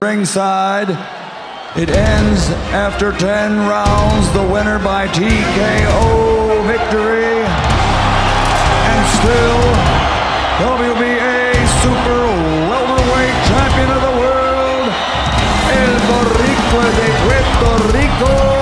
Ringside. It ends after 10 rounds. The winner by TKO victory. And still, WBA Super Welterweight Champion of the World, El Boricua de Puerto Rico.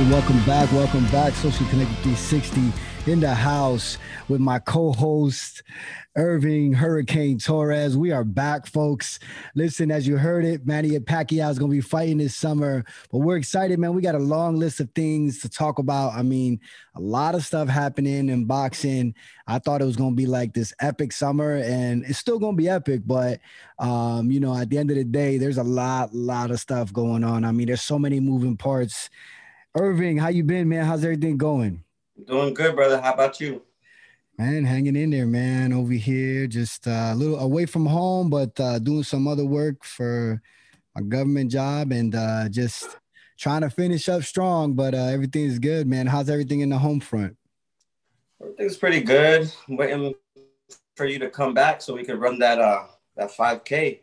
Everybody. Welcome back. Welcome back. Social Connected 360 in the house with my co-host Irving Hurricane Torres. We are back, folks. Listen, as you heard it, Manny Pacquiao is going to be fighting this summer, but we're excited, man. We got a long list of things to talk about. I mean, a lot of stuff happening in boxing. I thought it was going to be like this epic summer, and it's still going to be epic, but um, you know, at the end of the day, there's a lot, lot of stuff going on. I mean, there's so many moving parts Irving, how you been, man? How's everything going? Doing good, brother. How about you? Man, hanging in there, man. Over here, just uh, a little away from home, but uh, doing some other work for my government job and uh, just trying to finish up strong. But uh, everything's good, man. How's everything in the home front? Everything's pretty good. Waiting for you to come back so we could run that uh that 5K.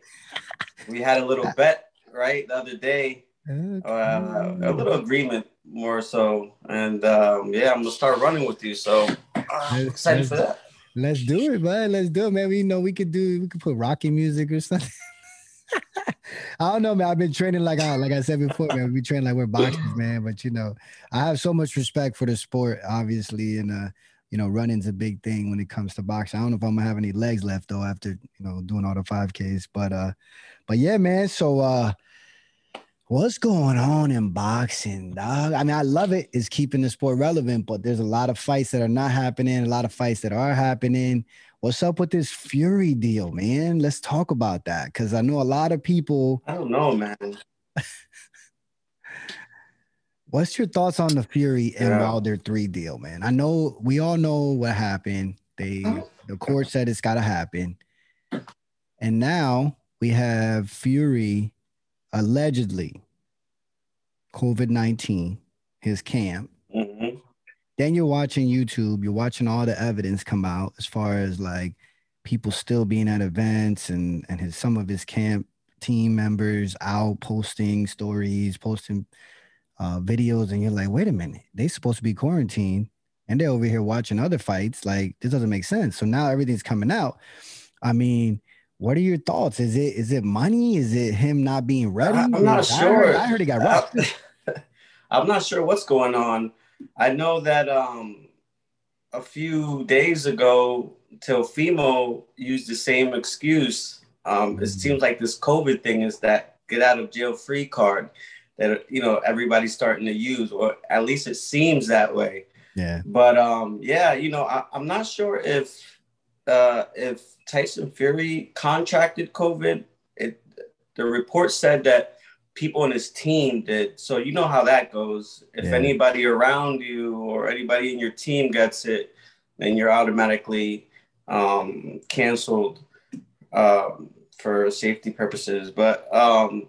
We had a little bet right the other day. Okay. Uh, a little agreement more so. And um, yeah, I'm gonna start running with you. So uh, I'm excited for that. Let's do it, man. Let's do it, man. We know we could do. We could put rocky music or something. I don't know, man. I've been training like I like I said before, man. We train like we're boxers, man. But you know, I have so much respect for the sport, obviously, and uh, you know, running's a big thing when it comes to boxing. I don't know if I'm gonna have any legs left though after you know doing all the five Ks, but uh, but yeah, man. So uh, What's going on in boxing, dog? I mean, I love it. It's keeping the sport relevant, but there's a lot of fights that are not happening, a lot of fights that are happening. What's up with this Fury deal, man? Let's talk about that because I know a lot of people. I don't know, man. What's your thoughts on the Fury and yeah. Wilder three deal, man? I know we all know what happened. They uh-huh. the court said it's got to happen, and now we have Fury allegedly COVID 19, his camp. Mm-hmm. Then you're watching YouTube, you're watching all the evidence come out as far as like people still being at events and, and his, some of his camp team members out posting stories, posting uh, videos. And you're like, wait a minute, they supposed to be quarantined and they're over here watching other fights. Like, this doesn't make sense. So now everything's coming out. I mean, what are your thoughts? Is it is it money? Is it him not being ready? I'm not sure. I heard, I heard he got rocked. I'm not sure what's going on. I know that um, a few days ago, Teofimo used the same excuse. Um, mm-hmm. It seems like this COVID thing is that get out of jail free card that you know everybody's starting to use, or at least it seems that way. Yeah. But um, yeah, you know, I, I'm not sure if uh, if Tyson Fury contracted COVID. It, the report said that people in his team did. So you know how that goes. If yeah. anybody around you or anybody in your team gets it, then you're automatically um, canceled um, for safety purposes. But um,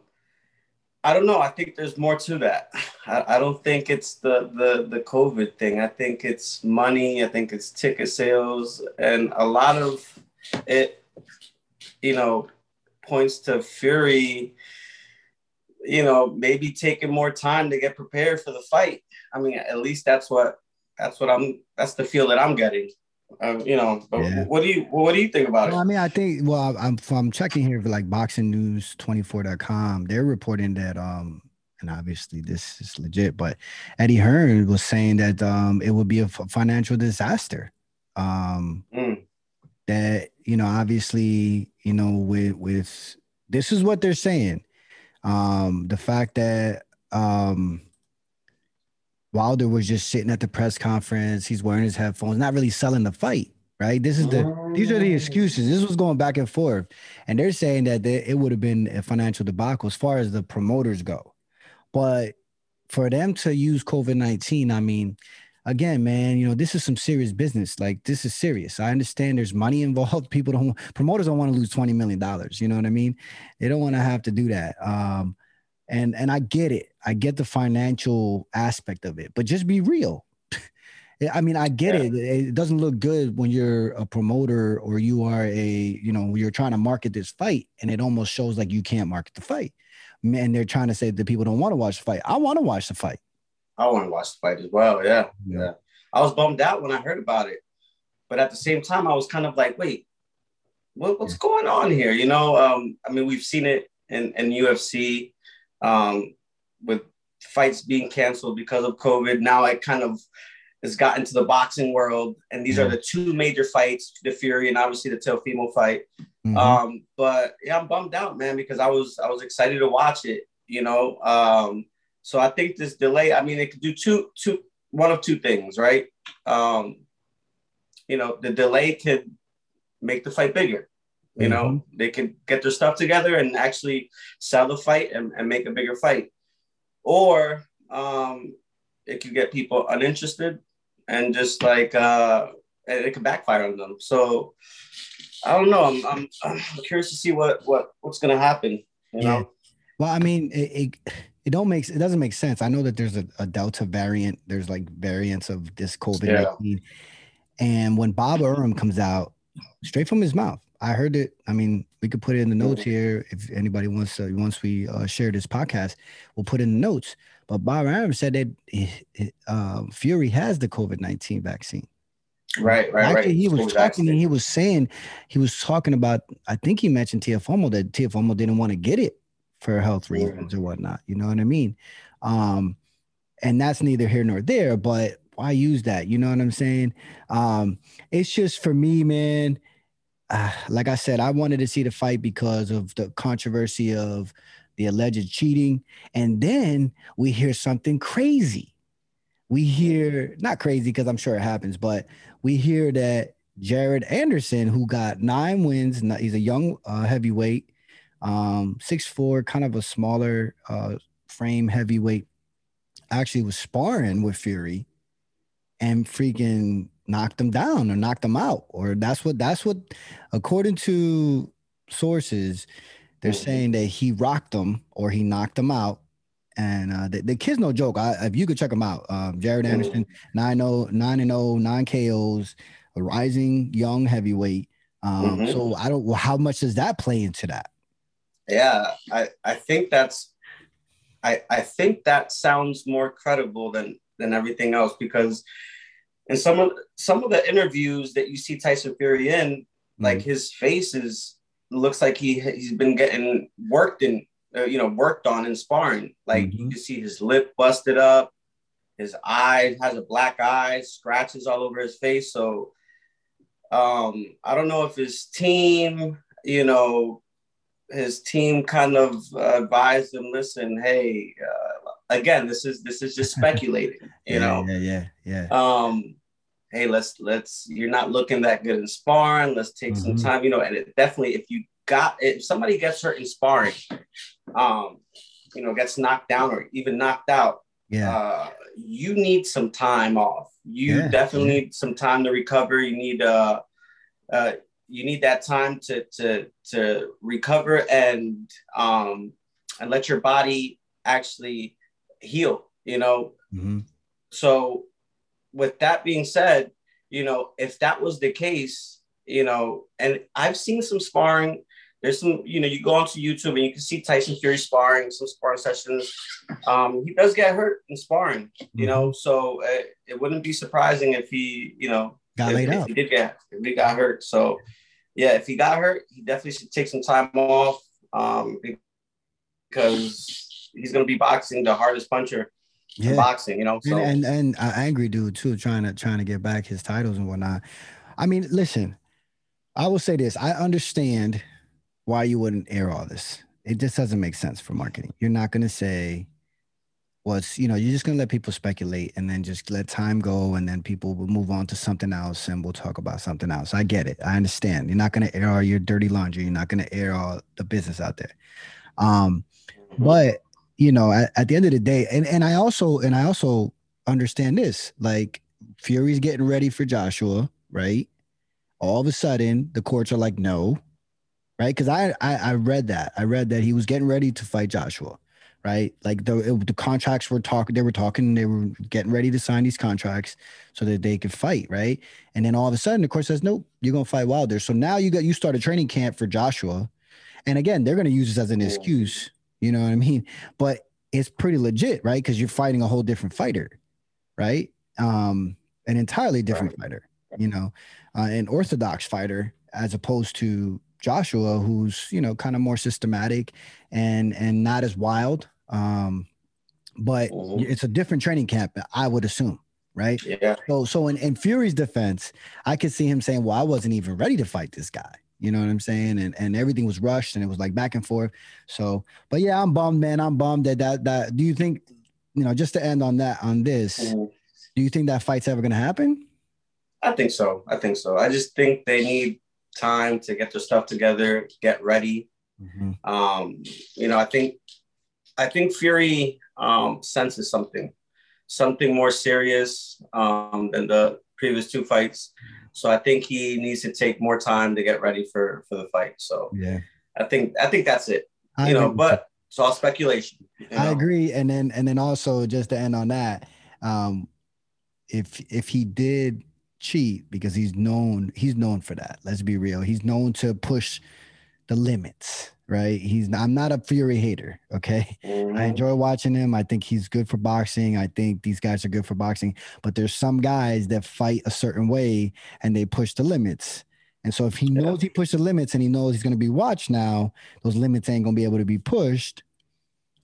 I don't know. I think there's more to that. I, I, don't think it's the, the the COVID thing. I think it's money. I think it's ticket sales, and a lot of it, you know, points to Fury, you know, maybe taking more time to get prepared for the fight. I mean, at least that's what that's what I'm that's the feel that I'm getting. Um, you know, yeah. what do you what do you think about well, it? I mean, I think well, I'm I'm checking here for like boxing news 24.com. They're reporting that um and obviously this is legit, but Eddie Hearn was saying that um it would be a financial disaster. Um mm that you know obviously you know with with this is what they're saying um the fact that um Wilder was just sitting at the press conference he's wearing his headphones not really selling the fight right? This is the these are the excuses. This was going back and forth, and they're saying that they, it would have been a financial debacle as far as the promoters go, but for them to use COVID nineteen, I mean, again, man, you know, this is some serious business. Like this is serious. I understand there's money involved. People don't promoters don't want to lose twenty million dollars. You know what I mean? They don't want to have to do that. Um, and and I get it. I get the financial aspect of it, but just be real. I mean, I get yeah. it. It doesn't look good when you're a promoter or you are a, you know, you're trying to market this fight and it almost shows like you can't market the fight. And they're trying to say that people don't want to watch the fight. I want to watch the fight. I want to watch the fight as well. Yeah. yeah. Yeah. I was bummed out when I heard about it. But at the same time, I was kind of like, wait, what, what's going on here? You know, um, I mean, we've seen it in, in UFC um, with fights being canceled because of COVID. Now it kind of has gotten to the boxing world, and these are the two major fights: the Fury and obviously the Teofimo fight. Mm-hmm. Um, but yeah, I'm bummed out, man, because I was I was excited to watch it. You know, um, so I think this delay. I mean, it could do two two one of two things, right? Um, you know, the delay could make the fight bigger. You mm-hmm. know, they can get their stuff together and actually sell the fight and, and make a bigger fight. Or um, it could get people uninterested and just like uh, it could backfire on them. So I don't know. I'm, I'm, I'm curious to see what what what's gonna happen. You yeah. know. Well, I mean, it, it, it don't make it doesn't make sense. I know that there's a, a Delta variant. There's like variants of this COVID nineteen, yeah. and when Bob Arum comes out, straight from his mouth, I heard it. I mean, we could put it in the notes here if anybody wants to. Once we uh, share this podcast, we'll put in the notes. But Bob Arum said that um, Fury has the COVID nineteen vaccine. Right, right, Actually, right. He was talking. He was saying he was talking about. I think he mentioned Teofimo that Teofimo didn't want to get it for health reasons or whatnot. You know what I mean? Um, and that's neither here nor there. But why use that? You know what I'm saying? Um, it's just for me, man uh, like I said, I wanted to see the fight because of the controversy of the alleged cheating. And then we hear something crazy. We hear, not crazy because I'm sure it happens, but we hear that Jared Anderson, who got nine wins, he's a young uh, heavyweight, um, six four, kind of a smaller uh, frame heavyweight, actually was sparring with Fury and freaking knocked them down or knocked them out or that's what that's what according to sources they're mm-hmm. saying that he rocked them or he knocked them out and uh, the, the kid's no joke. I, if you could check him out, um, Jared mm-hmm. Anderson, 9 0, 9 and 0, 9 KOs, a rising young heavyweight. Um, mm-hmm. So I don't, well, how much does that play into that? Yeah, I, I think that's, I, I think that sounds more credible than, than everything else because and some of some of the interviews that you see Tyson Fury in, mm-hmm. like his face is looks like he he's been getting worked in, uh, you know, worked on in sparring. Like mm-hmm. you can see his lip busted up, his eye has a black eye, scratches all over his face. So um, I don't know if his team, you know, his team kind of uh, advised him, listen, hey, uh, again, this is this is just speculating, you yeah, know. Yeah, yeah, yeah. Um, hey, let's let's you're not looking that good in sparring. Let's take mm-hmm. some time, you know. And it definitely, if you got if somebody gets hurt in sparring, um, you know, gets knocked down or even knocked out, yeah, uh, you need some time off. You yeah, definitely yeah. need some time to recover. You need uh, uh, you need that time to to to recover and um and let your body actually heal. You know, mm-hmm. so with that being said, you know, if that was the case, you know, and I've seen some sparring. There's some, you know, you go onto YouTube and you can see Tyson Fury sparring, some sparring sessions. Um, he does get hurt in sparring, you know, mm-hmm. so it, uh, it wouldn't be surprising if he, you know, got if, laid if out. He did get, if he got hurt. So, yeah, if he got hurt, he definitely should take some time off um, because he's going to be boxing the hardest puncher yeah. boxing, you know. So. And, and and an angry dude too, trying to trying to get back his titles and whatnot. I mean, listen, I will say this: I understand why you wouldn't air all this. It just doesn't make sense for marketing. You're not going to say, was, you know, you're just gonna let people speculate and then just let time go and then people will move on to something else and we'll talk about something else. I get it. I understand. You're not gonna air all your dirty laundry. You're not gonna air all the business out there. Um, mm-hmm. but you know, at, at the end of the day, and, and I also and I also understand this, like Fury's getting ready for Joshua, right? All of a sudden, the courts are like, no, right? Because I, I I read that. I read that he was getting ready to fight Joshua right? Like the it, the contracts were talking, they were talking, they were getting ready to sign these contracts so that they could fight, right? And then all of a sudden, the court says, "Nope, you're gonna fight Wilder." So now you got you start a training camp for Joshua, and again, they're gonna use this as an excuse, you know what I mean? But it's pretty legit, right? Because you're fighting a whole different fighter, right? Um, an entirely different right. fighter, you know, uh, an orthodox fighter as opposed to Joshua, who's you know kind of more systematic and and not as wild. Um, but mm-hmm. it's a different training camp, I would assume, right? Yeah. So so in, in Fury's defense, I could see him saying, "Well, I wasn't even ready to fight this guy." You know what I'm saying? And and everything was rushed and it was like back and forth. So, but yeah, I'm bummed, man. I'm bummed that that that. Do you think, you know, just to end on that on this, mm-hmm. do you think that fight's ever gonna happen? I think so. I think so. I just think they need time to get their stuff together, get ready. Mm-hmm. Um, you know, I think I think Fury um, senses something, something more serious um, than the previous two fights. So I think he needs to take more time to get ready for for the fight. So yeah, I think I think that's it. I you know, but it's all speculation. You know? I agree, and then and then also just to end on that, um, if if he did cheat because he's known he's known for that. Let's be real. He's known to push the limits, right? He's I'm not a Fury hater, okay? Mm-hmm. I enjoy watching him. I think he's good for boxing. I think these guys are good for boxing, but there's some guys that fight a certain way and they push the limits. And so if he knows yeah. he pushed the limits and he knows he's going to be watched now, those limits ain't going to be able to be pushed.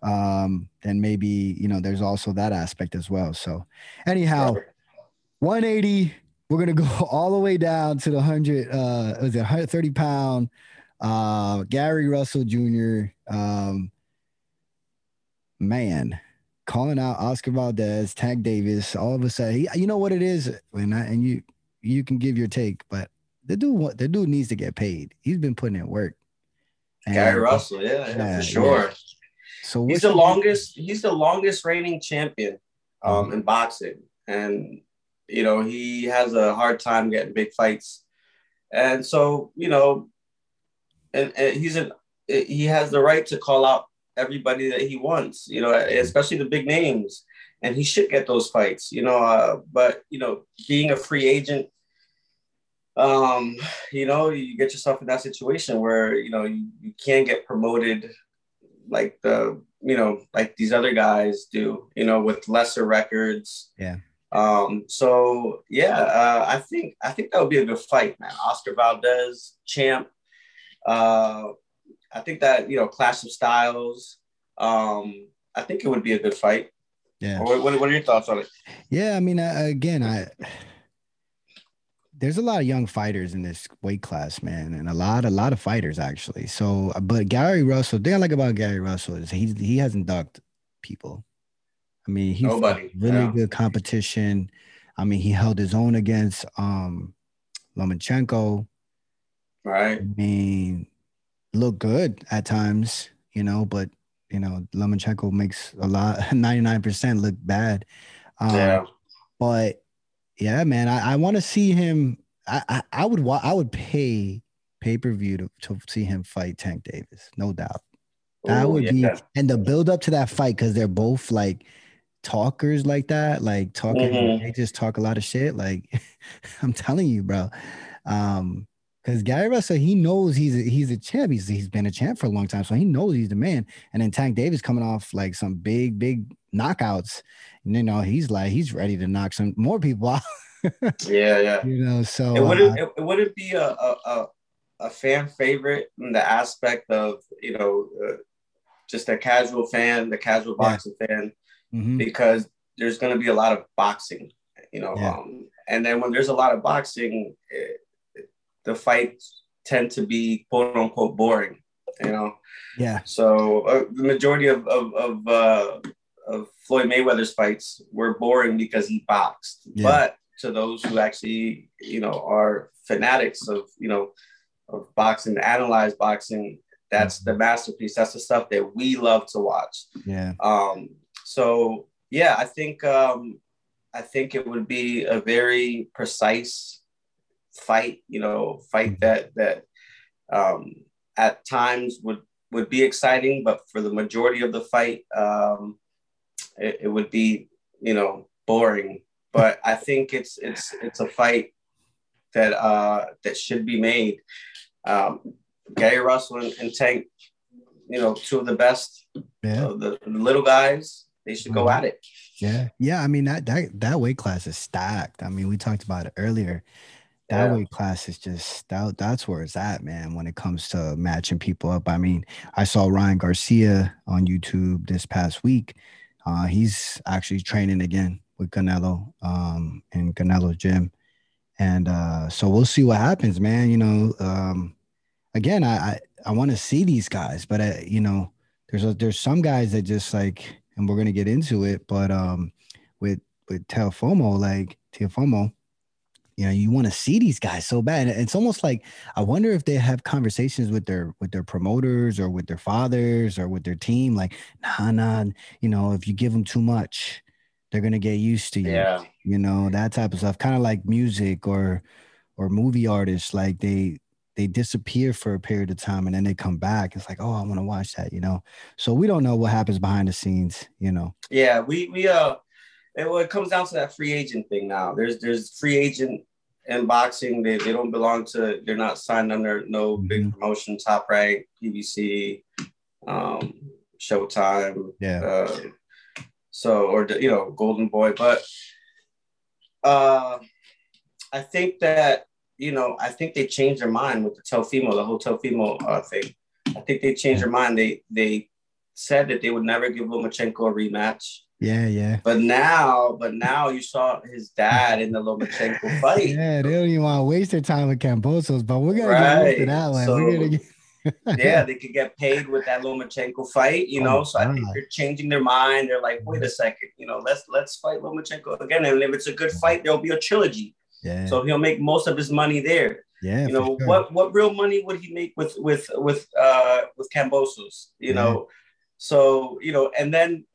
Um, then maybe, you know, there's also that aspect as well. So anyhow, 180 we're gonna go all the way down to the hundred. Uh, was it 130 pound? Uh, Gary Russell Jr. Um, man, calling out Oscar Valdez, Tank Davis. All of a sudden, he, you know what it is, and I, and you you can give your take, but the dude the dude needs to get paid. He's been putting in work. And, Gary Russell, yeah, yeah, yeah for sure. Yeah. So he's the longest. He's the longest reigning champion um, mm-hmm. in boxing, and you know, he has a hard time getting big fights. And so, you know, and, and he's an he has the right to call out everybody that he wants, you know, especially the big names. And he should get those fights, you know. Uh, but you know, being a free agent, um, you know, you get yourself in that situation where you know you, you can't get promoted like the you know like these other guys do, you know, with lesser records. Yeah. Um, so yeah, uh, I think I think that would be a good fight, man. Oscar Valdez, champ. Uh, I think that you know, clash of styles. Um, I think it would be a good fight. Yeah. What, what, what are your thoughts on it? Yeah, I mean, uh, again, I there's a lot of young fighters in this weight class, man, and a lot, a lot of fighters actually. So, but Gary Russell, the thing I like about Gary Russell is he he hasn't ducked people. I mean, he's Nobody. really yeah. good competition. I mean, he held his own against um Lomachenko. Right. I mean, look good at times, you know, but you know, Lomachenko makes a lot 99% look bad. Um, yeah. But yeah, man, I, I want to see him. I, I, I would I would pay pay per view to, to see him fight Tank Davis, no doubt. That Ooh, would yeah. be and the build up to that fight because they're both like talkers like that, like talking, mm-hmm. they just talk a lot of shit. Like I'm telling you, bro. Um, because Gary Russell, he knows he's a, he's a champ. He's, he's been a champ for a long time, so he knows he's the man. And then Tank Davis coming off like some big, big knockouts. And, you know, he's like he's ready to knock some more people out. yeah, yeah. You know, so it wouldn't uh, it, wouldn't be a, a a fan favorite in the aspect of you know uh, just a casual fan, the casual boxing yeah. fan mm-hmm. because there's going to be a lot of boxing, you know. Yeah. Um, and then when there's a lot of boxing, it, it, the fights tend to be quote unquote boring, you know. Yeah. So uh, the majority of of of, uh, of Floyd Mayweather's fights were boring because he boxed. Yeah. But to those who actually, you know, are fanatics of, you know, of boxing, analyze boxing, that's the masterpiece. That's the stuff that we love to watch. Yeah. Um, so yeah, I think um, I think it would be a very precise fight. You know, fight mm-hmm. that that um, at times would would be exciting, but for the majority of the fight, um, it, it would be you know boring. But I think it's it's it's a fight that uh, that should be made. Um, Gary Russell and, and Tank, you know, two of the best, yeah. the, the, little guys. They should go mm-hmm. at it. Yeah, yeah. I mean that that that weight class is stacked. I mean, we talked about it earlier. That yeah. weight class is just that, that's where it's at, man. When it comes to matching people up. I mean, I saw Ryan Garcia on YouTube this past week. Uh, he's actually training again with Canelo um, in Canelo's gym, and uh, so we'll see what happens, man. You know, um, again, I I, I want to see these guys, but I, uh, you know, there's a, there's some guys that just like, and we're gonna get into it, but um, with with Teofimo, like Teofimo, you know, you want to see these guys so bad. And it's almost like I wonder if they have conversations with their with their promoters or with their fathers or with their team, like, nah, nah, you know, if you give them too much, they're gonna get used to you. Yeah. You know, that type of stuff. Kind of like music or or movie artists, like they they disappear for a period of time and then they come back. It's like, oh, I want to watch that, you know. So we don't know what happens behind the scenes, you know. Yeah, we we uh it, well, it comes down to that free agent thing now. There's there's free agent in boxing. They, they don't belong to. They're not signed under no mm-hmm. big promotion, top rank, PBC, um, Showtime. Yeah. Uh, so or you know Golden Boy, but uh, I think that you know I think they changed their mind with the Teofimo, the whole Teofimo uh, thing. I think they changed their mind. They they said that they would never give Lomachenko a rematch. Yeah, yeah. But now, but now you saw his dad in the Lomachenko fight. Yeah, they don't even want to waste their time with Kambosos, but we're gonna right. get into that one. So, we're gonna get yeah, they could get paid with that Lomachenko fight, you know. Oh, so I think they're changing their mind. They're like, wait a second, you know, let's let's fight Lomachenko again. And if it's a good fight, there'll be a trilogy. Yeah. So he'll make most of his money there. Yeah. You know, sure. what what real money would he make with with with uh with Kambosos, you yeah. know? So, you know, and then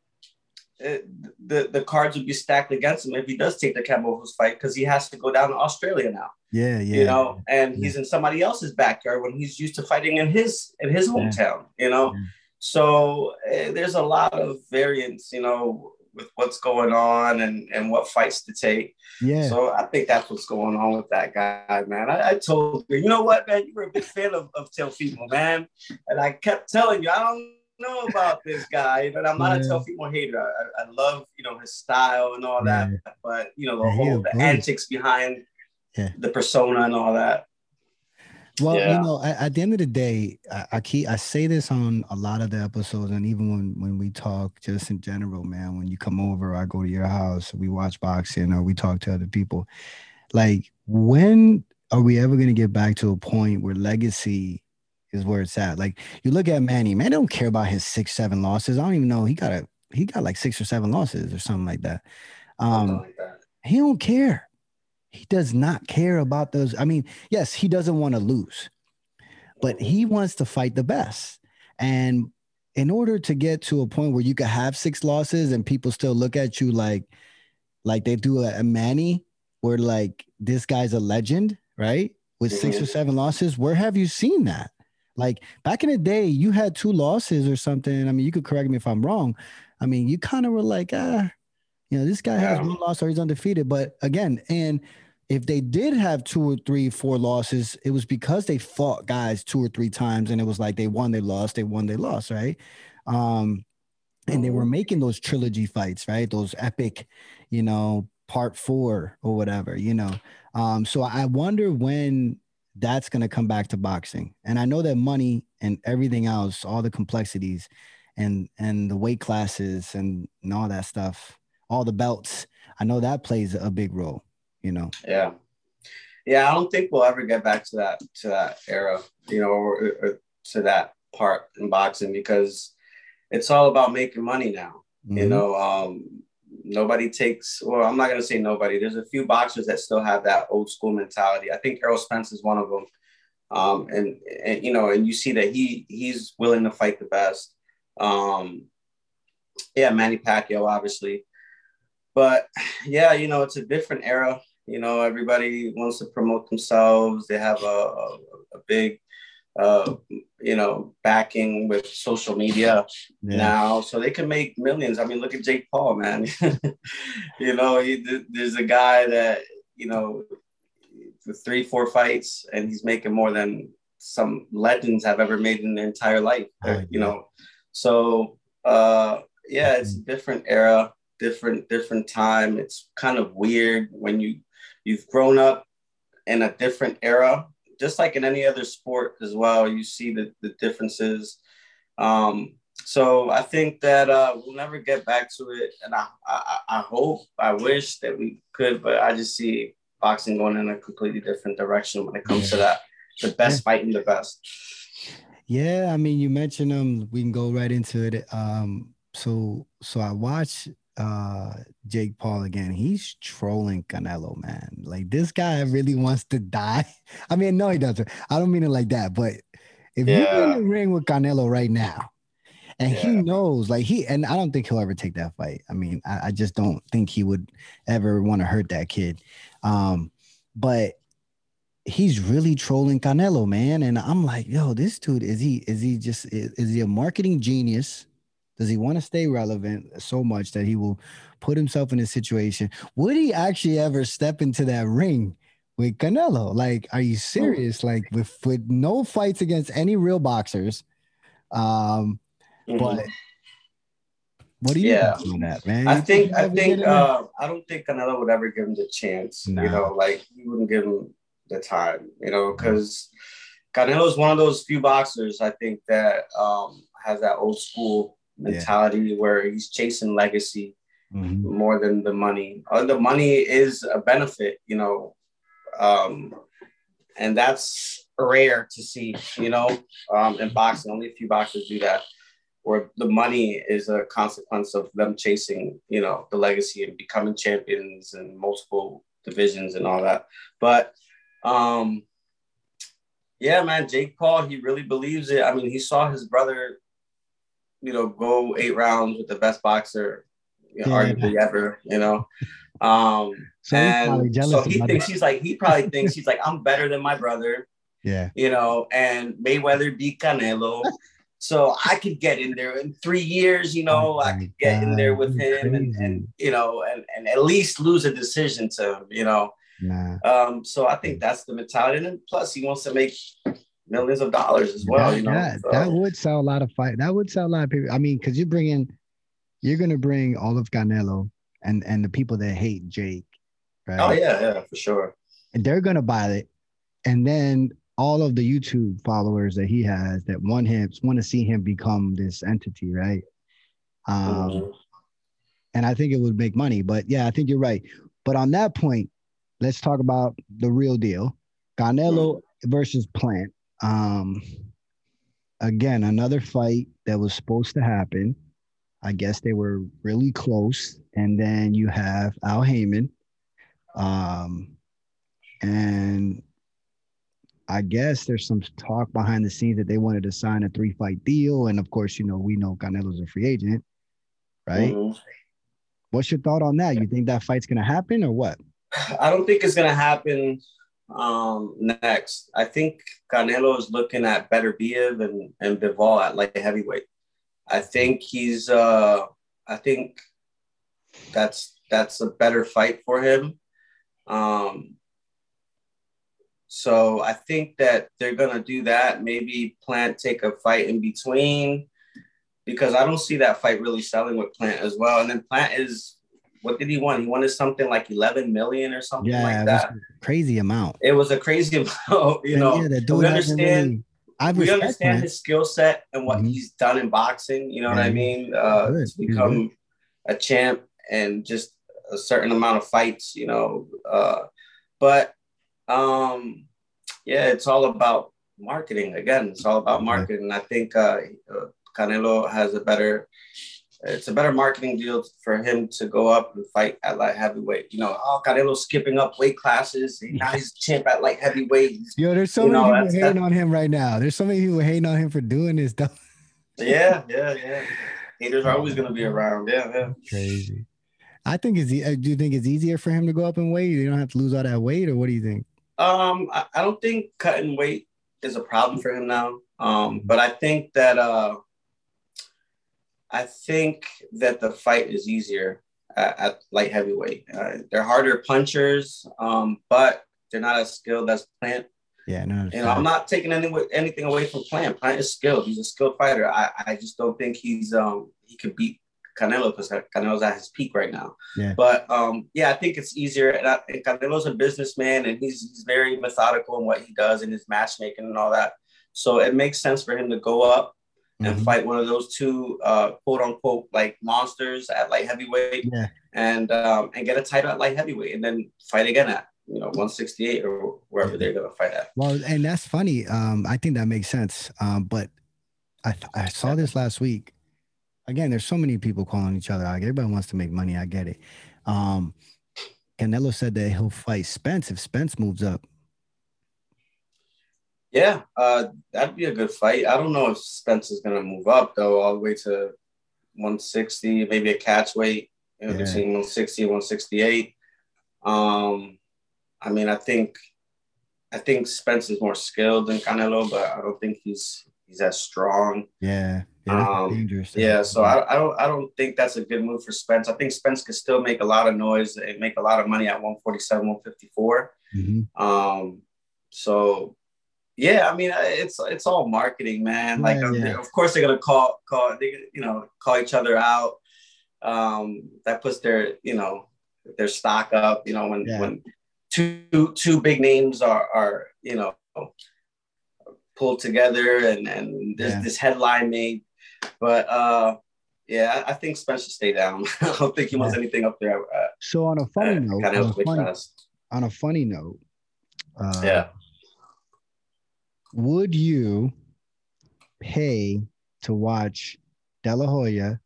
uh, the the cards would be stacked against him if he does take the Kambosos fight because he has to go down to Australia now. Yeah, yeah. You know, and he's in somebody else's backyard when he's used to fighting in his in his hometown. Yeah. You know, yeah. so uh, there's a lot of variance. You know, with what's going on and and what fights to take. Yeah. So I think that's what's going on with that guy, man. I, I told you, you know what, man, you were a big fan of, of Teofimo, man. And I kept telling you, I don't know about this guy, but I'm not yeah. a Teofimo hater. I, I, love, you know, his style and all that. Yeah. But you know, the yeah, whole the antics behind the persona and all that. Well, yeah. you know, at, at, the end of the day, I, I, keep I say this on a lot of the episodes, and even when when we talk, just in general, man. When you come over, I go to your house, we watch boxing, or we talk to other people. Like, when are we ever going to get back to a point where legacy is where it's at? Like, you look at Manny, man, don't care about his six, seven losses. I don't even know he got a he got like six or seven losses or something like that. Um, like that. he don't care. He does not care about those. I mean, yes, he doesn't want to lose, but he wants to fight the best. And in order to get to a point where you could have six losses and people still look at you like, like they do a, a Manny, where like this guy's a legend, right? With six or mm-hmm. seven losses, where have you seen that? Like back in the day, you had two losses or something. I mean, you could correct me if I'm wrong. I mean, you kind of were like, ah, you know, this guy yeah. has one loss or he's undefeated. But again, and if they did have two or three, four losses, it was because they fought guys two or three times, and it was like they won, they lost, they won, they lost, right? Um, and they were making those trilogy fights, right? Those epic, you know, part four or whatever, you know. Um, so I wonder when that's going to come back to boxing. And I know that money and everything else, all the complexities and and the weight classes and, and all that stuff all the belts. I know that plays a big role, you know. Yeah. Yeah, I don't think we'll ever get back to that to that era, you know, or, or to that part in boxing because it's all about making money now. Mm-hmm. You know, um, nobody takes. Well, I'm not gonna say nobody. There's a few boxers that still have that old school mentality. I think Errol Spence is one of them. Um, and and you know, and you see that he he's willing to fight the best. Um, yeah, Manny Pacquiao, obviously. But yeah, you know, it's a different era. You know, everybody wants to promote themselves. They have a, a, a big, uh, you know, backing with social media yeah. now, so they can make millions. I mean, look at Jake Paul, man. you know, he, there's a guy that you know, for three, four fights, and he's making more than some legends have ever made in their entire life. Oh, you know, so uh, yeah, it's a different era, different different time. It's kind of weird when you you've grown up in a different era, just like in any other sport as well. You see the the differences. Um, so I think that uh, we'll never get back to it, and I, I I hope I wish that we could, but I just see boxing going in a completely different direction when it comes yeah. to that. The best fighting the best. Yeah, I mean, you mentioned them. We can go right into it. Um, so so I watched uh Jake Paul again. He's trolling Canelo, man. Like this guy really wants to die. I mean, no, he doesn't. I don't mean it like that, but if yeah. you're in the ring with Canelo right now, and yeah. he knows, like he, and I don't think he'll ever take that fight. I mean, I, I just don't think he would ever want to hurt that kid. Um, but he's really trolling Canelo, man. And I'm like, yo, this dude is he is he just is, is he a marketing genius? Does he want to stay relevant so much that he will put himself in a situation? Would he actually ever step into that ring with Canelo? Like, are you serious? Like with with no fights against any real boxers. Um, mm-hmm. but what do you yeah. think on that, man? I think I think uh, I don't think Canelo would ever give him the chance. You know, like he wouldn't give him the time. You know, because Canelo is one of those few boxers I think that um, has that old school mentality yeah. where he's chasing legacy mm-hmm. more than the money. Uh, the money is a benefit, you know, um, and that's rare to see, you know, um, in boxing. Only a few boxers do that, where the money is a consequence of them chasing, you know, the legacy and becoming champions and multiple divisions and all that. But um, yeah, man, Jake Paul, he really believes it. I mean, he saw his brother you know, go eight rounds with the best boxer, you know, yeah. arguably ever, you know. Um, so and so he thinks he's like, he probably thinks he's like, I'm better than my brother. Yeah. You know, and Mayweather beat Canelo. so I could get in there in three years, you know, oh I could get God, in there with him and, and, you know, and, and at least lose a decision to him, you know. Nah. Um, so I think that's the mentality. And plus he wants to make millions of dollars as well. That, you know, that, so. that would sell a lot of fight. That would sell a lot of people. I mean, because you're bringing, you're gonna bring all of Canelo and and the people that hate Jake, right? Oh yeah, yeah, for sure. And they're gonna buy it, and then all of the YouTube followers that he has that want him want to see him become this entity, right? Um, mm-hmm. and I think it would make money. But yeah, I think you're right. But on that point, let's talk about the real deal: Canelo mm-hmm. versus Plant. Um, again, another fight that was supposed to happen. I guess they were really close. And then you have Al Haymon. Um, and I guess there's some talk behind the scenes that they wanted to sign a three fight deal. And of course, you know, we know Canelo's a free agent, right? Mm-hmm. What's your thought on that? You think that fight's going to happen or what? I don't think it's going to happen um, next. I think Canelo is looking at Beterbiev and, and Bivol at light heavyweight. I think he's uh I think that's that's a better fight for him. Um so I think that they're gonna do that. Maybe Plant take a fight in between because I don't see that fight really selling with Plant as well. And then Plant is what did he want? He wanted something like 11 million or something yeah, like that. crazy amount. It was a crazy amount, you know. Yeah, we understand. Really, we understand that. his skill set and what mm-hmm. he's done in boxing. You know yeah. what I mean? Uh, to become a champ and just a certain amount of fights. You know, uh, but um, yeah, it's all about marketing. Again, it's all about marketing. I think uh, Canelo has a better it's a better marketing deal for him to go up and fight at light heavyweight. You know, oh Canelo skipping up weight classes. Now he's champ at light heavyweight. Yo, there's so You many know, people that's- hating on him right now. There's so many people hating on him for doing this stuff. Yeah, yeah, yeah. Haters are always gonna be around. Yeah, yeah. Crazy. I think it's. uh, Do you think it's easier for him to go up in weight? You don't have to lose all that weight, or what do you think? Um, I, I don't think cutting weight is a problem for him now. Um, but I think that uh, I think that the fight is easier at, at light heavyweight. Uh, they're harder punchers, um, but they're not as skilled as Plant. Yeah, no. You know, I'm not taking any, anything away from Plant. Plant is skilled. He's a skilled fighter. I, I just don't think he's um he could beat Canelo because Canelo's at his peak right now. Yeah. But um yeah, I think it's easier. And, I, and Canelo's a businessman and he's, he's very methodical in what he does in his matchmaking and all that. So it makes sense for him to go up and Mhm. fight one of those two uh quote unquote like monsters at light heavyweight Yeah. and um and get a title at light heavyweight and then fight again at you know 168 or wherever they're gonna fight at. Well, and that's funny. Um, I think that makes sense. Um, but I I saw this last week. Again, there's so many people calling each other out. Everybody wants to make money. I get it. Um, Canelo said that he'll fight Spence if Spence moves up. Yeah, uh, that'd be a good fight. I don't know if Spence is gonna move up though, all the way to 160, maybe a catch weight you know, Yeah. between 160 and 168. Um, I mean, I think I think Spence is more skilled than Canelo, but I don't think he's he's as strong. Yeah, yeah, Um, dangerous. Yeah, so I, I don't I don't think that's a good move for Spence. I think Spence could still make a lot of noise and make a lot of money at 147, 154. Mhm. Um, so yeah, I mean, it's it's all marketing, man. Like, Yeah, yeah. of course they're gonna call call they you know call each other out. Um, that puts their you know their stock up. You know when Yeah. when two two big names are are you know pulled together and and there's Yeah. this headline made, but uh. Yeah, I I think Spencer should stay down. I don't think he wants anything up there. Uh, So on a funny uh, note, on a funny, on a funny note, uh, Yeah. Would you pay to watch De La Hoya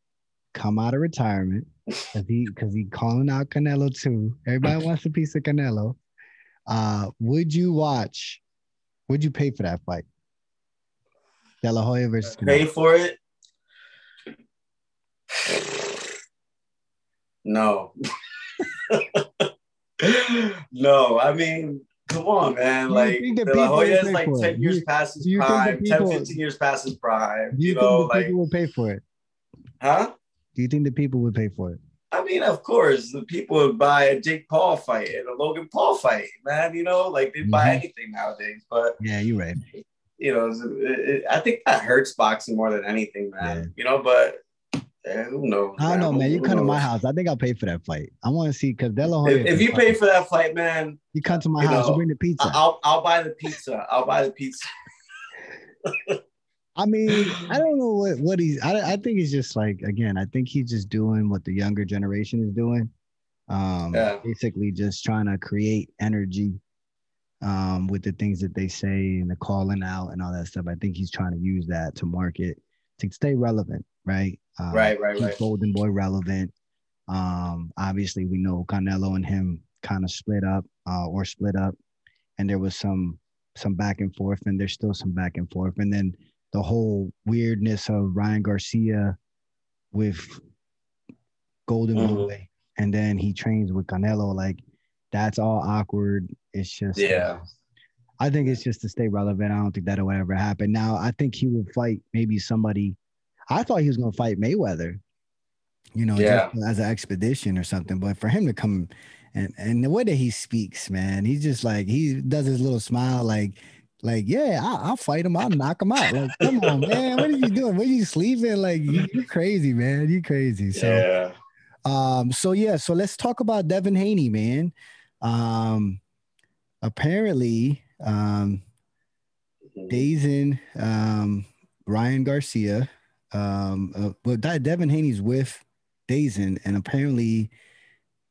come out of retirement because he because he calling out Canelo too? Everybody wants a piece of Canelo. Uh, would you watch? Would you pay for that fight? De La Hoya versus pay for it? No. no, I mean, come on, man. Like, De La people is like for it? 10 years you- past his do you think prime, people- 10, 15 years past his prime. You, You, know, like, people will pay for it? huh? Do you think the people would pay for it? I mean, of course, the people would buy a Jake Paul fight and a Logan Paul fight, man. You know, like they buy Mhm. anything nowadays. But Yeah, you're right. you know, it, it, I think that hurts boxing more than anything, man. Yeah. You know, but eh, who knows? I don't know, man. You who come to my house. I think I'll pay for that fight. I want to see because De La Hoya. If, if you pay for that fight, man, you come to my you house, you know, bring the pizza. I- I'll I'll buy the pizza. I'll buy the pizza. I mean, I don't know what what he's. I I think he's just like again. I think he's just doing what the younger generation is doing. Um, Yeah. basically just trying to create energy, um, with the things that they say and the calling out and all that stuff. I think he's trying to use that to market to stay relevant, right? Um, Right, right, keep right. Golden Boy relevant. Um, obviously we know Canelo and him kind of split up, uh, or split up, and there was some some back and forth, and there's still some back and forth, and then the whole weirdness of Ryan Garcia with Golden Mhm. Boy, and then he trains with Canelo. Like that's all awkward. It's just Yeah. I think it's just to stay relevant. I don't think that'll ever happen. Now I think he will fight maybe somebody. I thought he was gonna fight Mayweather, you know, Yeah. just as an expedition or something. But for him to come and and the way that he speaks, man, he's just like he does his little smile, like like yeah, I, I'll fight him, I'll knock him out. Like come on, man, what are you doing? What are you sleeping? Like you, you crazy, man, you crazy. So. yeah. Um, so yeah, so let's talk about Devin Haney, man. Um, apparently, um, Dazen, um, Ryan Garcia, um, uh, well, that Devin Haney's with Dazen, and apparently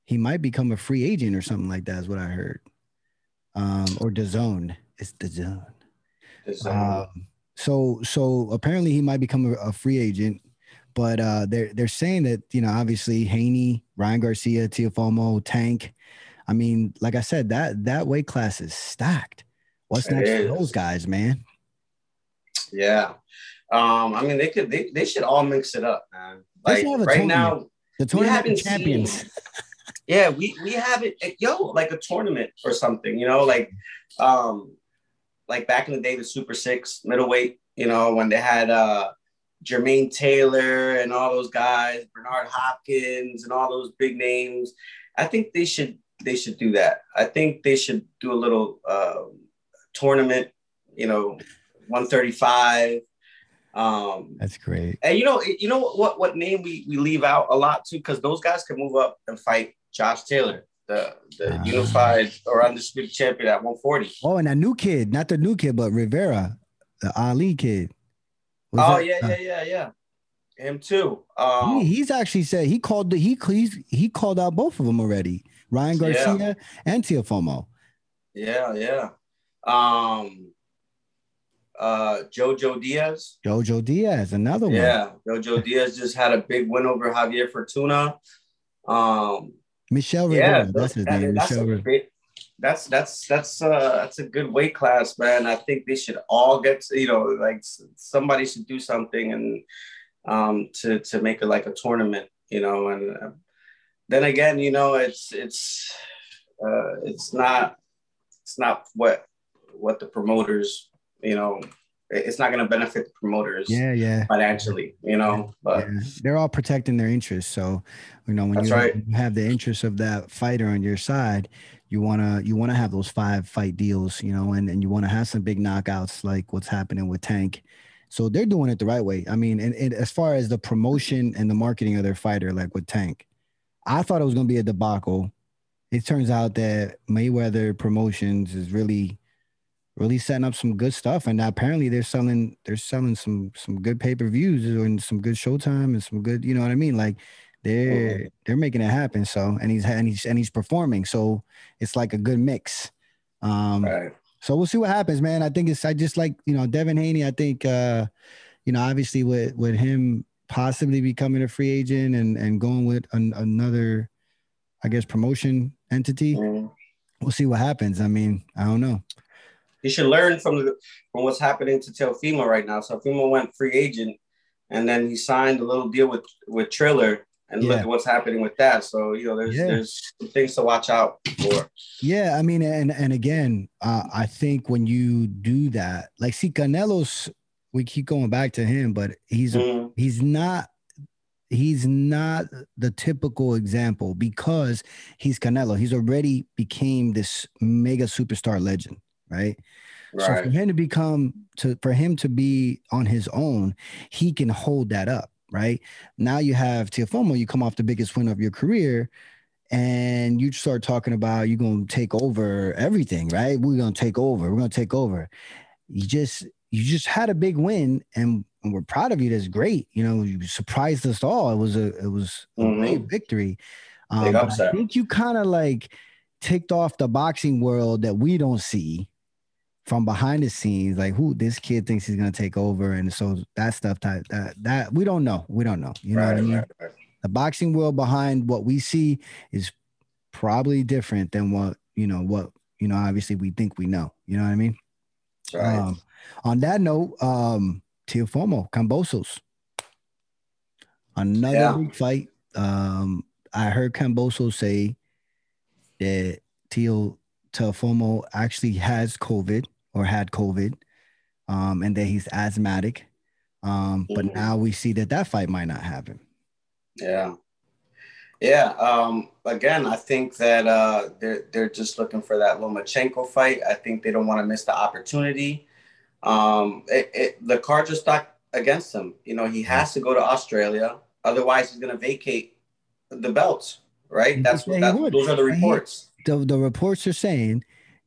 he might become a free agent or something like that, is what I heard. Um, or DAZN. It's DAZN. It's, um, so so apparently he might become a, a free agent, but uh, they're they're saying that you know obviously Haney, Ryan Garcia, Teofimo, Tank. I mean, like I said, that that weight class is stacked. What's next for those guys, man? Yeah. Um, I mean, they could they, they should all mix it up, man. Like right tournament. now, The tournament haven't champions. seen- yeah, we we haven't yo like a tournament or something, you know, like um like back in the day, the Super Six middleweight, you know, when they had uh Jermaine Taylor and all those guys, Bernard Hopkins and all those big names. I think they should they should do that. I think they should do a little um tournament, you know, 135. Um, That's great. and you know, you know what what name we, we leave out a lot too, because those guys can move up and fight Josh Taylor, the the Ah. unified or undisputed champion at 140. Oh, and that new kid, not the new kid, but Rivera, the Ali kid. Was oh that- yeah, uh, yeah, yeah, yeah. Him too. Um, he, he's actually said he called the he he's, he called out both of them already. Ryan Yeah. Garcia and Teofimo. yeah, yeah. Um, uh, Jojo Diaz. Jojo Diaz, another one. Yeah, Jojo Diaz just had a big win over Javier Fortuna. Um, Michel yeah, Rivera, that's his that- name. that's, Michel Rivera. that's that's that's uh that's a good weight class, man. I think they should all get to, you know like somebody should do something and um to to make it like a tournament, you know. And uh, then again, you know, it's it's uh it's not it's not what what the promoters, you know, it's not going to benefit the promoters Yeah, yeah. financially, you know. But yeah. They're all protecting their interests. So, you know, when you right. you have the interest of that fighter on your side, you wanna you wanna have those five fight deals, you know, and, and you want to have some big knockouts like what's happening with Tank. So they're doing it the right way. I mean, and, and as far as the promotion and the marketing of their fighter, like with Tank, I thought it was gonna be a debacle. It turns out that Mayweather Promotions is really really setting up some good stuff and apparently they're selling they're selling some some good pay-per-views and some good showtime and some good you know what i mean? Like they're they're making it happen so and he's and he's and he's performing so it's like a good mix. Um right. so we'll see what happens man. I think it's i just like you know devin haney i think uh you know obviously with with him possibly becoming a free agent and and going with an, another i guess promotion entity Mhm. we'll see what happens. I mean i don't know He should learn from the from what's happening to Teofimo right now. So Teofimo went free agent, and then he signed a little deal with with Triller, and look at what's happening with that. So you know, there's Yeah. there's some things to watch out for. Yeah, I mean, and and again, uh, I think when you do that, like, see, Canelo's, we keep going back to him, but he's Mhm. he's not he's not the typical example because he's Canelo. He's already became this mega superstar legend, right? So for him to become to for him to be on his own, he can hold that up, right? Now you have Teofimo, you come off the biggest win of your career, and you start talking about you're gonna take over everything, right? We're gonna take over, we're gonna take over. You just you just had a big win and, we're proud of you. That's great. You know, you surprised us all. It was a it was a Mhm. great victory. Um, I think you kind of like ticked off the boxing world that we don't see from behind the scenes, like who this kid thinks he's gonna take over, and so that stuff that that, that we don't know, we don't know. You know right, what I mean? right, right. The boxing world behind what we see is probably different than what you know. What you know, obviously we think we know. You know what I mean? right. Um, on that note, um, Teofimo, Kambosos, another Yeah. big fight. Um, I heard Camboso say that Teo Teofimo actually has COVID or had COVID, um, and that he's asthmatic. Um, but Mhm. now we see that that fight might not happen. Yeah. Yeah. Um, again, I think that uh, they're they're just looking for that Lomachenko fight. I think they don't want to miss the opportunity. Um, it, it, the cards are stacked against him. You know, he has to go to Australia. Otherwise, he's going to vacate the belts. Right. That's what. That's, those are the reports. The, the reports are saying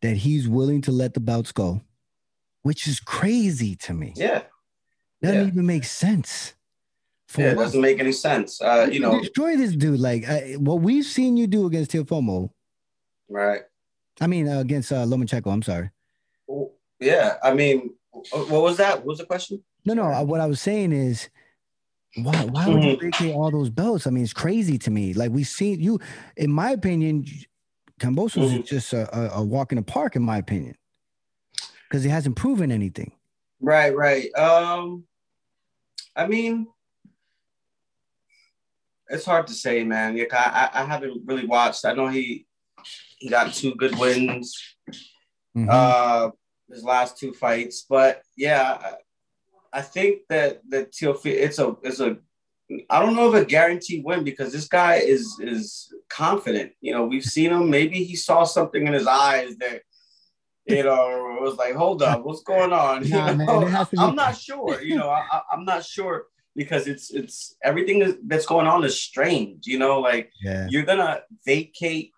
that he's willing to let the belts go, which is crazy to me. Yeah. Doesn't Yeah. even make sense. For Yeah. It doesn't make any sense. Uh, you know. destroy this dude. Like I, what we've seen you do against Teofimo. Right. I mean, uh, against uh, Lomachenko. I'm sorry. Yeah. I mean, what was that? What was the question? No, no. uh, What I was saying is, Why, why would you vacate all those belts? I mean, it's crazy to me. Like we've seen you, in my opinion, Kambosos Mhm. is just a, a, a walk in the park, in my opinion, because he hasn't proven anything. Right, right. Um, I mean, it's hard to say, man. Like, I, I haven't really watched. I know he he got two good wins. Mhm. uh his last two fights. But yeah, I, I think that that Teofi it's a it's a I don't know if a guaranteed win because this guy is is confident. You know, we've seen him. Maybe he saw something in his eyes that you know was like, hold up, what's going on? You man, know? it has to be- I'm not sure. You know, I, I'm not sure because it's it's everything that's going on is strange. You know, like yeah, you're gonna vacate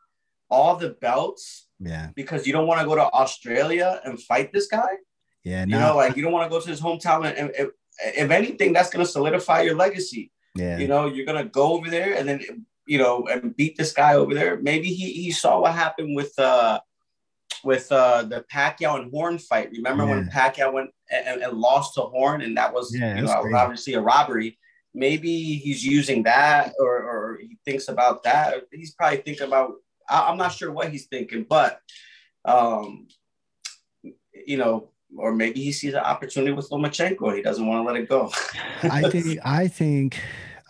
all the belts yeah, because you don't want to go to Australia and fight this guy. yeah. You know, like you don't want to go to his hometown, and, and if, if anything, that's going to solidify your legacy. Yeah, You know, you're to go over there and then you know and beat this guy over there. Maybe he he saw what happened with uh with uh the Pacquiao and Horn fight. Remember when Pacquiao went and, and lost to Horn, and that was Yeah, you know crazy. obviously a robbery. Maybe he's using that, or or he thinks about that. He's probably thinking about. I, I'm not sure what he's thinking, but um, you know, or maybe he sees an opportunity with Lomachenko. He doesn't want to let it go. I think, I think,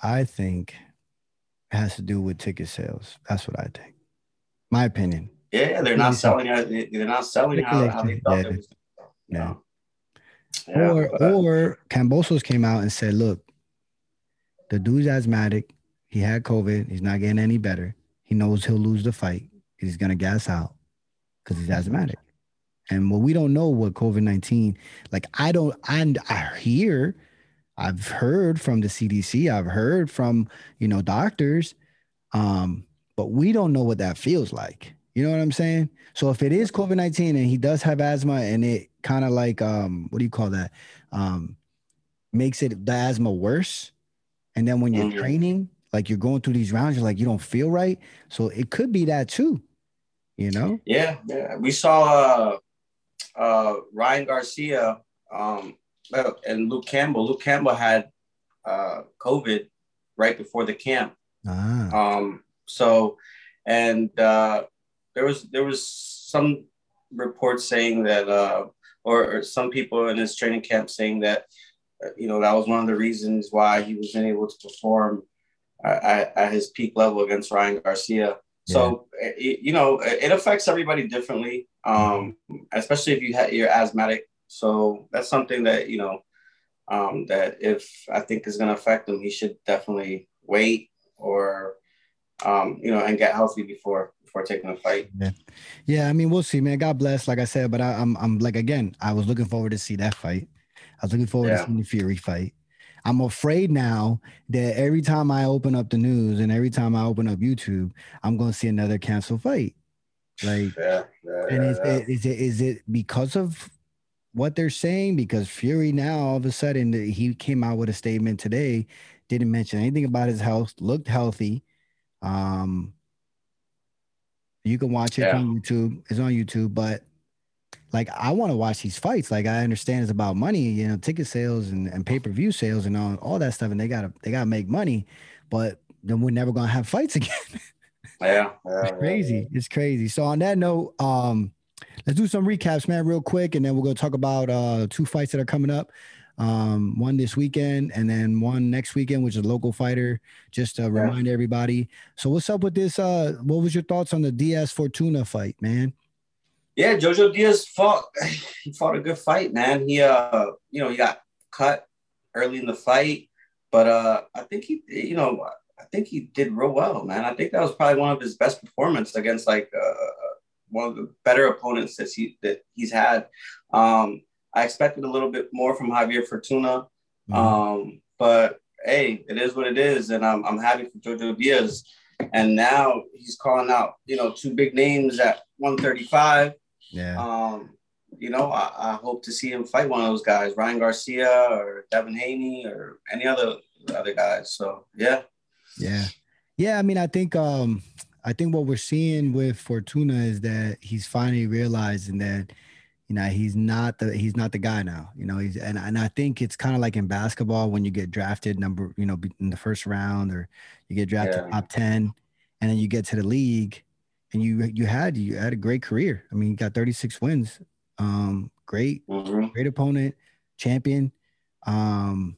I think it has to do with ticket sales. That's what I think. My opinion. yeah, they're not selling. They're not selling how, how they thought Yeah. was. Know? Yeah, or but- uh, or Kambosos came out and said, "Look, the dude's asthmatic. He had COVID. He's not getting any better. He knows he'll lose the fight. He's gonna gas out because he's asthmatic. And what we don't know what COVID nineteen. Like I don't. And I hear, I've heard from the CDC. I've heard from you know doctors, um, but we don't know what that feels like. You know what I'm saying? So if it is COVID nineteen and he does have asthma and it kind of like um, what do you call that? Um, makes it the asthma worse. And then when you're Mhm. training, like you're going through these rounds, you're like you don't feel right. So it could be that too. You know? Yeah, yeah. We saw uh, uh, Ryan Garcia um, and Luke Campbell. Luke Campbell had uh, COVID right before the camp. Ah, Um, so, and uh, there was there was some reports saying that, uh, or, or some people in his training camp saying that, uh, you know, that was one of the reasons why he wasn't able to perform uh, at, at his peak level against Ryan Garcia. So, it, you know, it affects everybody differently, um, especially if you ha- you're asthmatic. So that's something that you know um, that if I think is going to affect him, he should definitely wait or um, you know and get healthy before before taking a fight. yeah. I mean, we'll see, man. God bless, like I said. But I, I'm, I'm like again, I was looking forward to see that fight. I was looking forward Yeah. to seeing the Fury fight. I'm afraid now that every time I open up the news and every time I open up YouTube, I'm gonna see another canceled fight. Like Yeah, yeah, And yeah, is, it, is it is it because of what they're saying? Because Fury now all of a sudden he came out with a statement today, didn't mention anything about his health, looked healthy. Um, you can watch it on YouTube. It's on YouTube, but like I want to watch these fights. Like I understand it's about money, you know, ticket sales and, and pay per view sales and all, all that stuff, and they gotta they gotta make money, but then we're never gonna have fights again. yeah, yeah, It's yeah. crazy. It's crazy. So on that note, um, let's do some recaps, man, real quick, and then we're gonna talk about uh two fights that are coming up. Um, one this weekend and then one next weekend, which is a local fighter, just to remind everybody. So what's up with this? Uh, what was your thoughts on the Diaz Fortuna fight, man? Yeah, Jojo Diaz fought. He fought a good fight, man. He, uh, you know, he got cut early in the fight, but uh, I think he, you know, I think he did real well, man. I think that was probably one of his best performances against like uh, one of the better opponents that he that he's had. Um, I expected a little bit more from Javier Fortuna, Mm-hmm. um, but hey, it is what it is, and I'm I'm happy for Jojo Diaz. And now he's calling out, you know, two big names at 135. Yeah, Um, you know, I, I hope to see him fight one of those guys, Ryan Garcia or Devin Haney or any other other guys. So yeah, yeah, yeah. I mean, I think um, I think what we're seeing with Fortuna is that he's finally realizing that, you know, he's not the he's not the guy now. You know, he's and, and I think it's kind of like in basketball when you get drafted number, you know, in the first round or you get drafted yeah. top 10 and then you get to the league and you you had you had a great career. I mean, you got 36 wins. Um, great, mm-hmm. great opponent, champion. Um,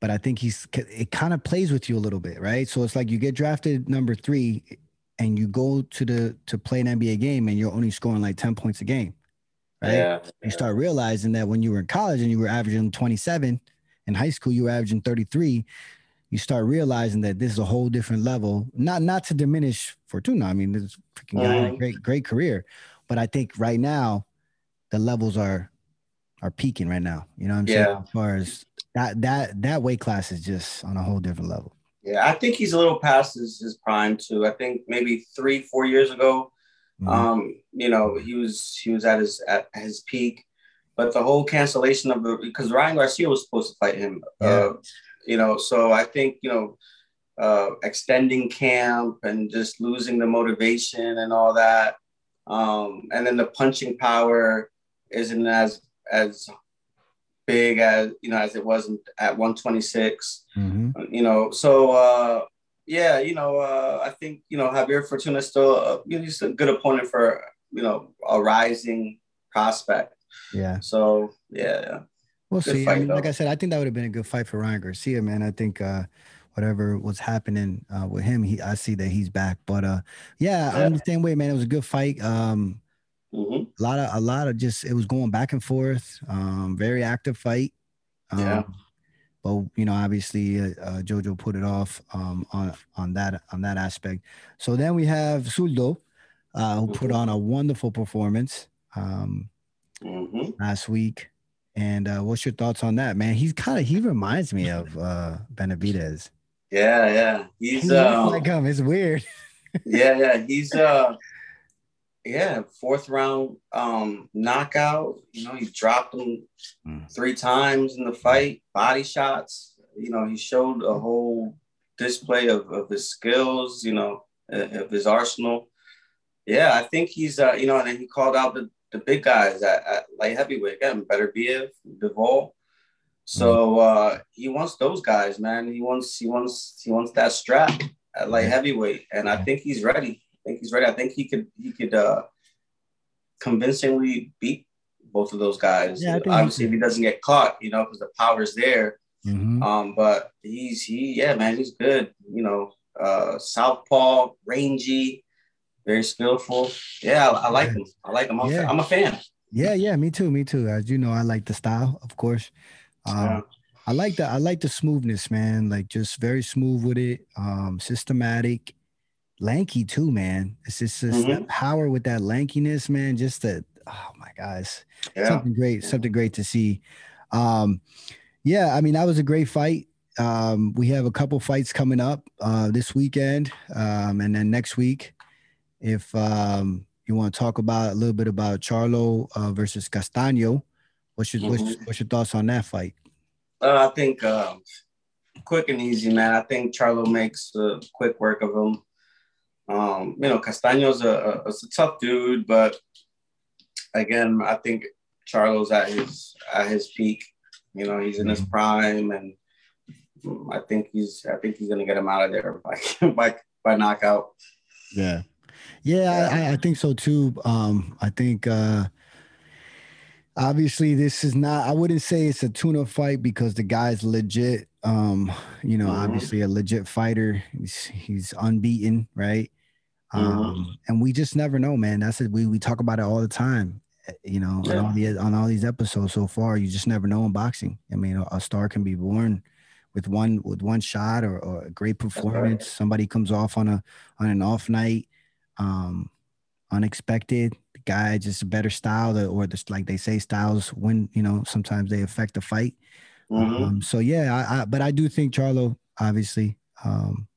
but I think he's it kind of plays with you a little bit, right? So it's like you get drafted number three, and you go to the to play an NBA game, and you're only scoring like 10 points a game, right? Yeah, you start realizing that when you were in college and you were averaging 27, in high school you were averaging 33 you start realizing that this is a whole different level. Not not to diminish Fortuna. I mean, this freaking guy mm-hmm. great great career, but I think right now the levels are are peaking right now. You know what I'm yeah. saying? As far as that that that weight class is just on a whole different level. Yeah, I think he's a little past his, his prime too. I think maybe three, four years ago, mm-hmm. um, you know, he was he was at his at his peak. But the whole cancellation of the because Ryan Garcia was supposed to fight him. Yeah. Uh, you know, so I think, you know, uh, extending camp and just losing the motivation and all that. Um, and then the punching power isn't as as big as you know as it wasn't at 126. Mm-hmm. You know, so uh, yeah, you know, uh, I think you know Javier Fortuna is still a, you know, he's a good opponent for you know a rising prospect. Yeah. So yeah. We'll good see. Fight, I mean, like I said, I think that would have been a good fight for Ryan Garcia, man. I think uh, whatever was happening uh, with him, he I see that he's back. But uh, yeah, yeah, I'm the same way, man. It was a good fight. Um, mm-hmm. a lot of a lot of just it was going back and forth. Um, very active fight. Um, yeah. But you know, obviously, uh, uh, Jojo put it off um, on on that on that aspect. So then we have Zurdo, uh, who mm-hmm. put on a wonderful performance um, mm-hmm. last week. And uh, what's your thoughts on that, man? He's kind of he reminds me of uh Benavidez. Yeah, yeah. He's he um, like him. It's weird. yeah, yeah. He's uh yeah, fourth round um knockout. You know, he dropped him mm. three times in the fight, body shots. You know, he showed a whole display of, of his skills, you know, of his arsenal. Yeah, I think he's uh, you know, and then he called out the the big guys at, at light heavyweight again, Beterbiev, Bivol. So mm-hmm. uh, he wants those guys, man. He wants he wants he wants that strap at light heavyweight, and I think he's ready. I think he's ready. I think he could he could uh, convincingly beat both of those guys. Yeah, Obviously, if he doesn't get caught, you know, because the power's there. Mm-hmm. Um, but he's he yeah, man, he's good. You know, uh, southpaw, rangy very skillful. Yeah, I, I like him. I like him. I'm, yeah. I'm, a fan. Yeah, yeah, me too, me too. As you know, I like the style, of course. Um, yeah. I like the I like the smoothness, man. Like just very smooth with it, um, systematic, lanky too, man. It's just, just mm-hmm. power with that lankiness, man. Just that, oh my guys, yeah. something great, something great to see. Um, yeah, I mean that was a great fight. Um, we have a couple fights coming up uh, this weekend, um, and then next week if um, you want to talk about a little bit about Charlo uh, versus Castaño, what's your, mm-hmm. what's, your, what's your thoughts on that fight? Uh, I think uh, quick and easy, man. I think Charlo makes uh, quick work of him. Um, you know, Castaño's a, a, a tough dude, but again, I think Charlo's at his at his peak. You know, he's in his mm-hmm. prime, and I think he's I think he's gonna get him out of there by by, by knockout. Yeah. Yeah, I, I, think so too. Um, I think uh, obviously this is not. I wouldn't say it's a tuna fight because the guy's legit. Um, you know, mm-hmm. obviously a legit fighter. He's he's unbeaten, right? Mm-hmm. Um, and we just never know, man. That's it. We we talk about it all the time. Eh, you know, yeah. on all the on all these episodes so far, you just never know in boxing. I mean, a, a star can be born with one with one shot or, or a great performance. Right. Somebody comes off on a on an off night um, unexpected. The guy just a better style, or just like they say, styles when you know sometimes they affect the fight. Mm-hmm. Um, so yeah, I, I, but I do think Charlo, obviously, um,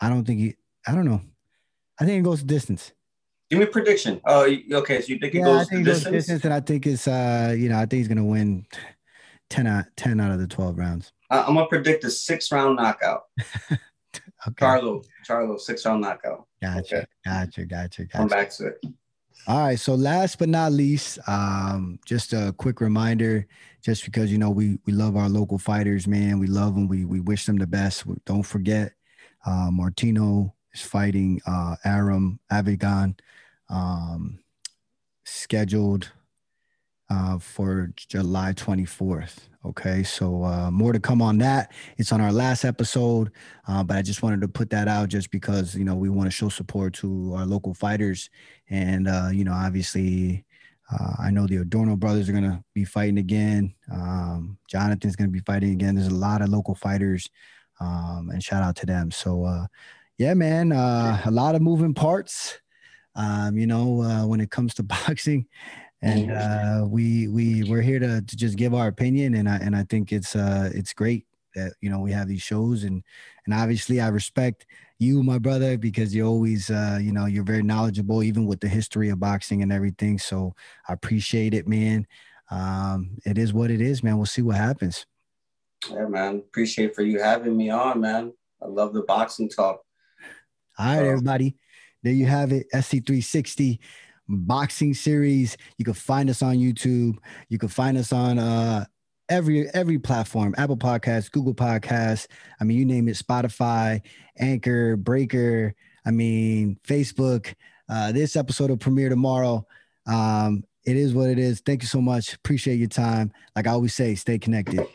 I don't think he. I don't know. I think it goes distance. Give me a prediction. Oh, okay. So you think yeah, it goes I think distance? Goes distance, and I think it's uh, you know, I think he's gonna win 10 out 10 out of the 12 rounds. I'm gonna predict a six round knockout. okay. Charlo, Charlo, six round knockout. Gotcha, okay. gotcha, gotcha, gotcha. Come back to it. All right. So last but not least, um, just a quick reminder, just because you know we we love our local fighters, man. We love them. We we wish them the best. Don't forget, uh, Martino is fighting uh, Aram Avagyan, um, scheduled uh, for July 24th. Okay, so uh, more to come on that. It's on our last episode, uh, but I just wanted to put that out just because you know we want to show support to our local fighters, and uh, you know obviously uh, I know the Adorno brothers are gonna be fighting again. Um, Jonathan's gonna be fighting again. There's a lot of local fighters, um, and shout out to them. So uh, yeah, man, uh, a lot of moving parts. Um, you know, when it comes to boxing, and uh, we we we're here to, to just give our opinion and I and I think it's uh it's great that you know we have these shows and and obviously I respect you my brother because you're always uh you know you're very knowledgeable even with the history of boxing and everything. So I appreciate it man. Um it is what it is man. We'll see what happens. Yeah man. Appreciate for you having me on man. I love the boxing talk. All right everybody. There you have it. SC360 boxing series. You can find us on YouTube. You can find us on uh, every every platform apple podcasts google podcasts. I mean you name it spotify anchor breaker i mean facebook. Uh, this episode will premiere tomorrow. Um, it is what it is. Thank you so much. Appreciate your time. Like i always say stay connected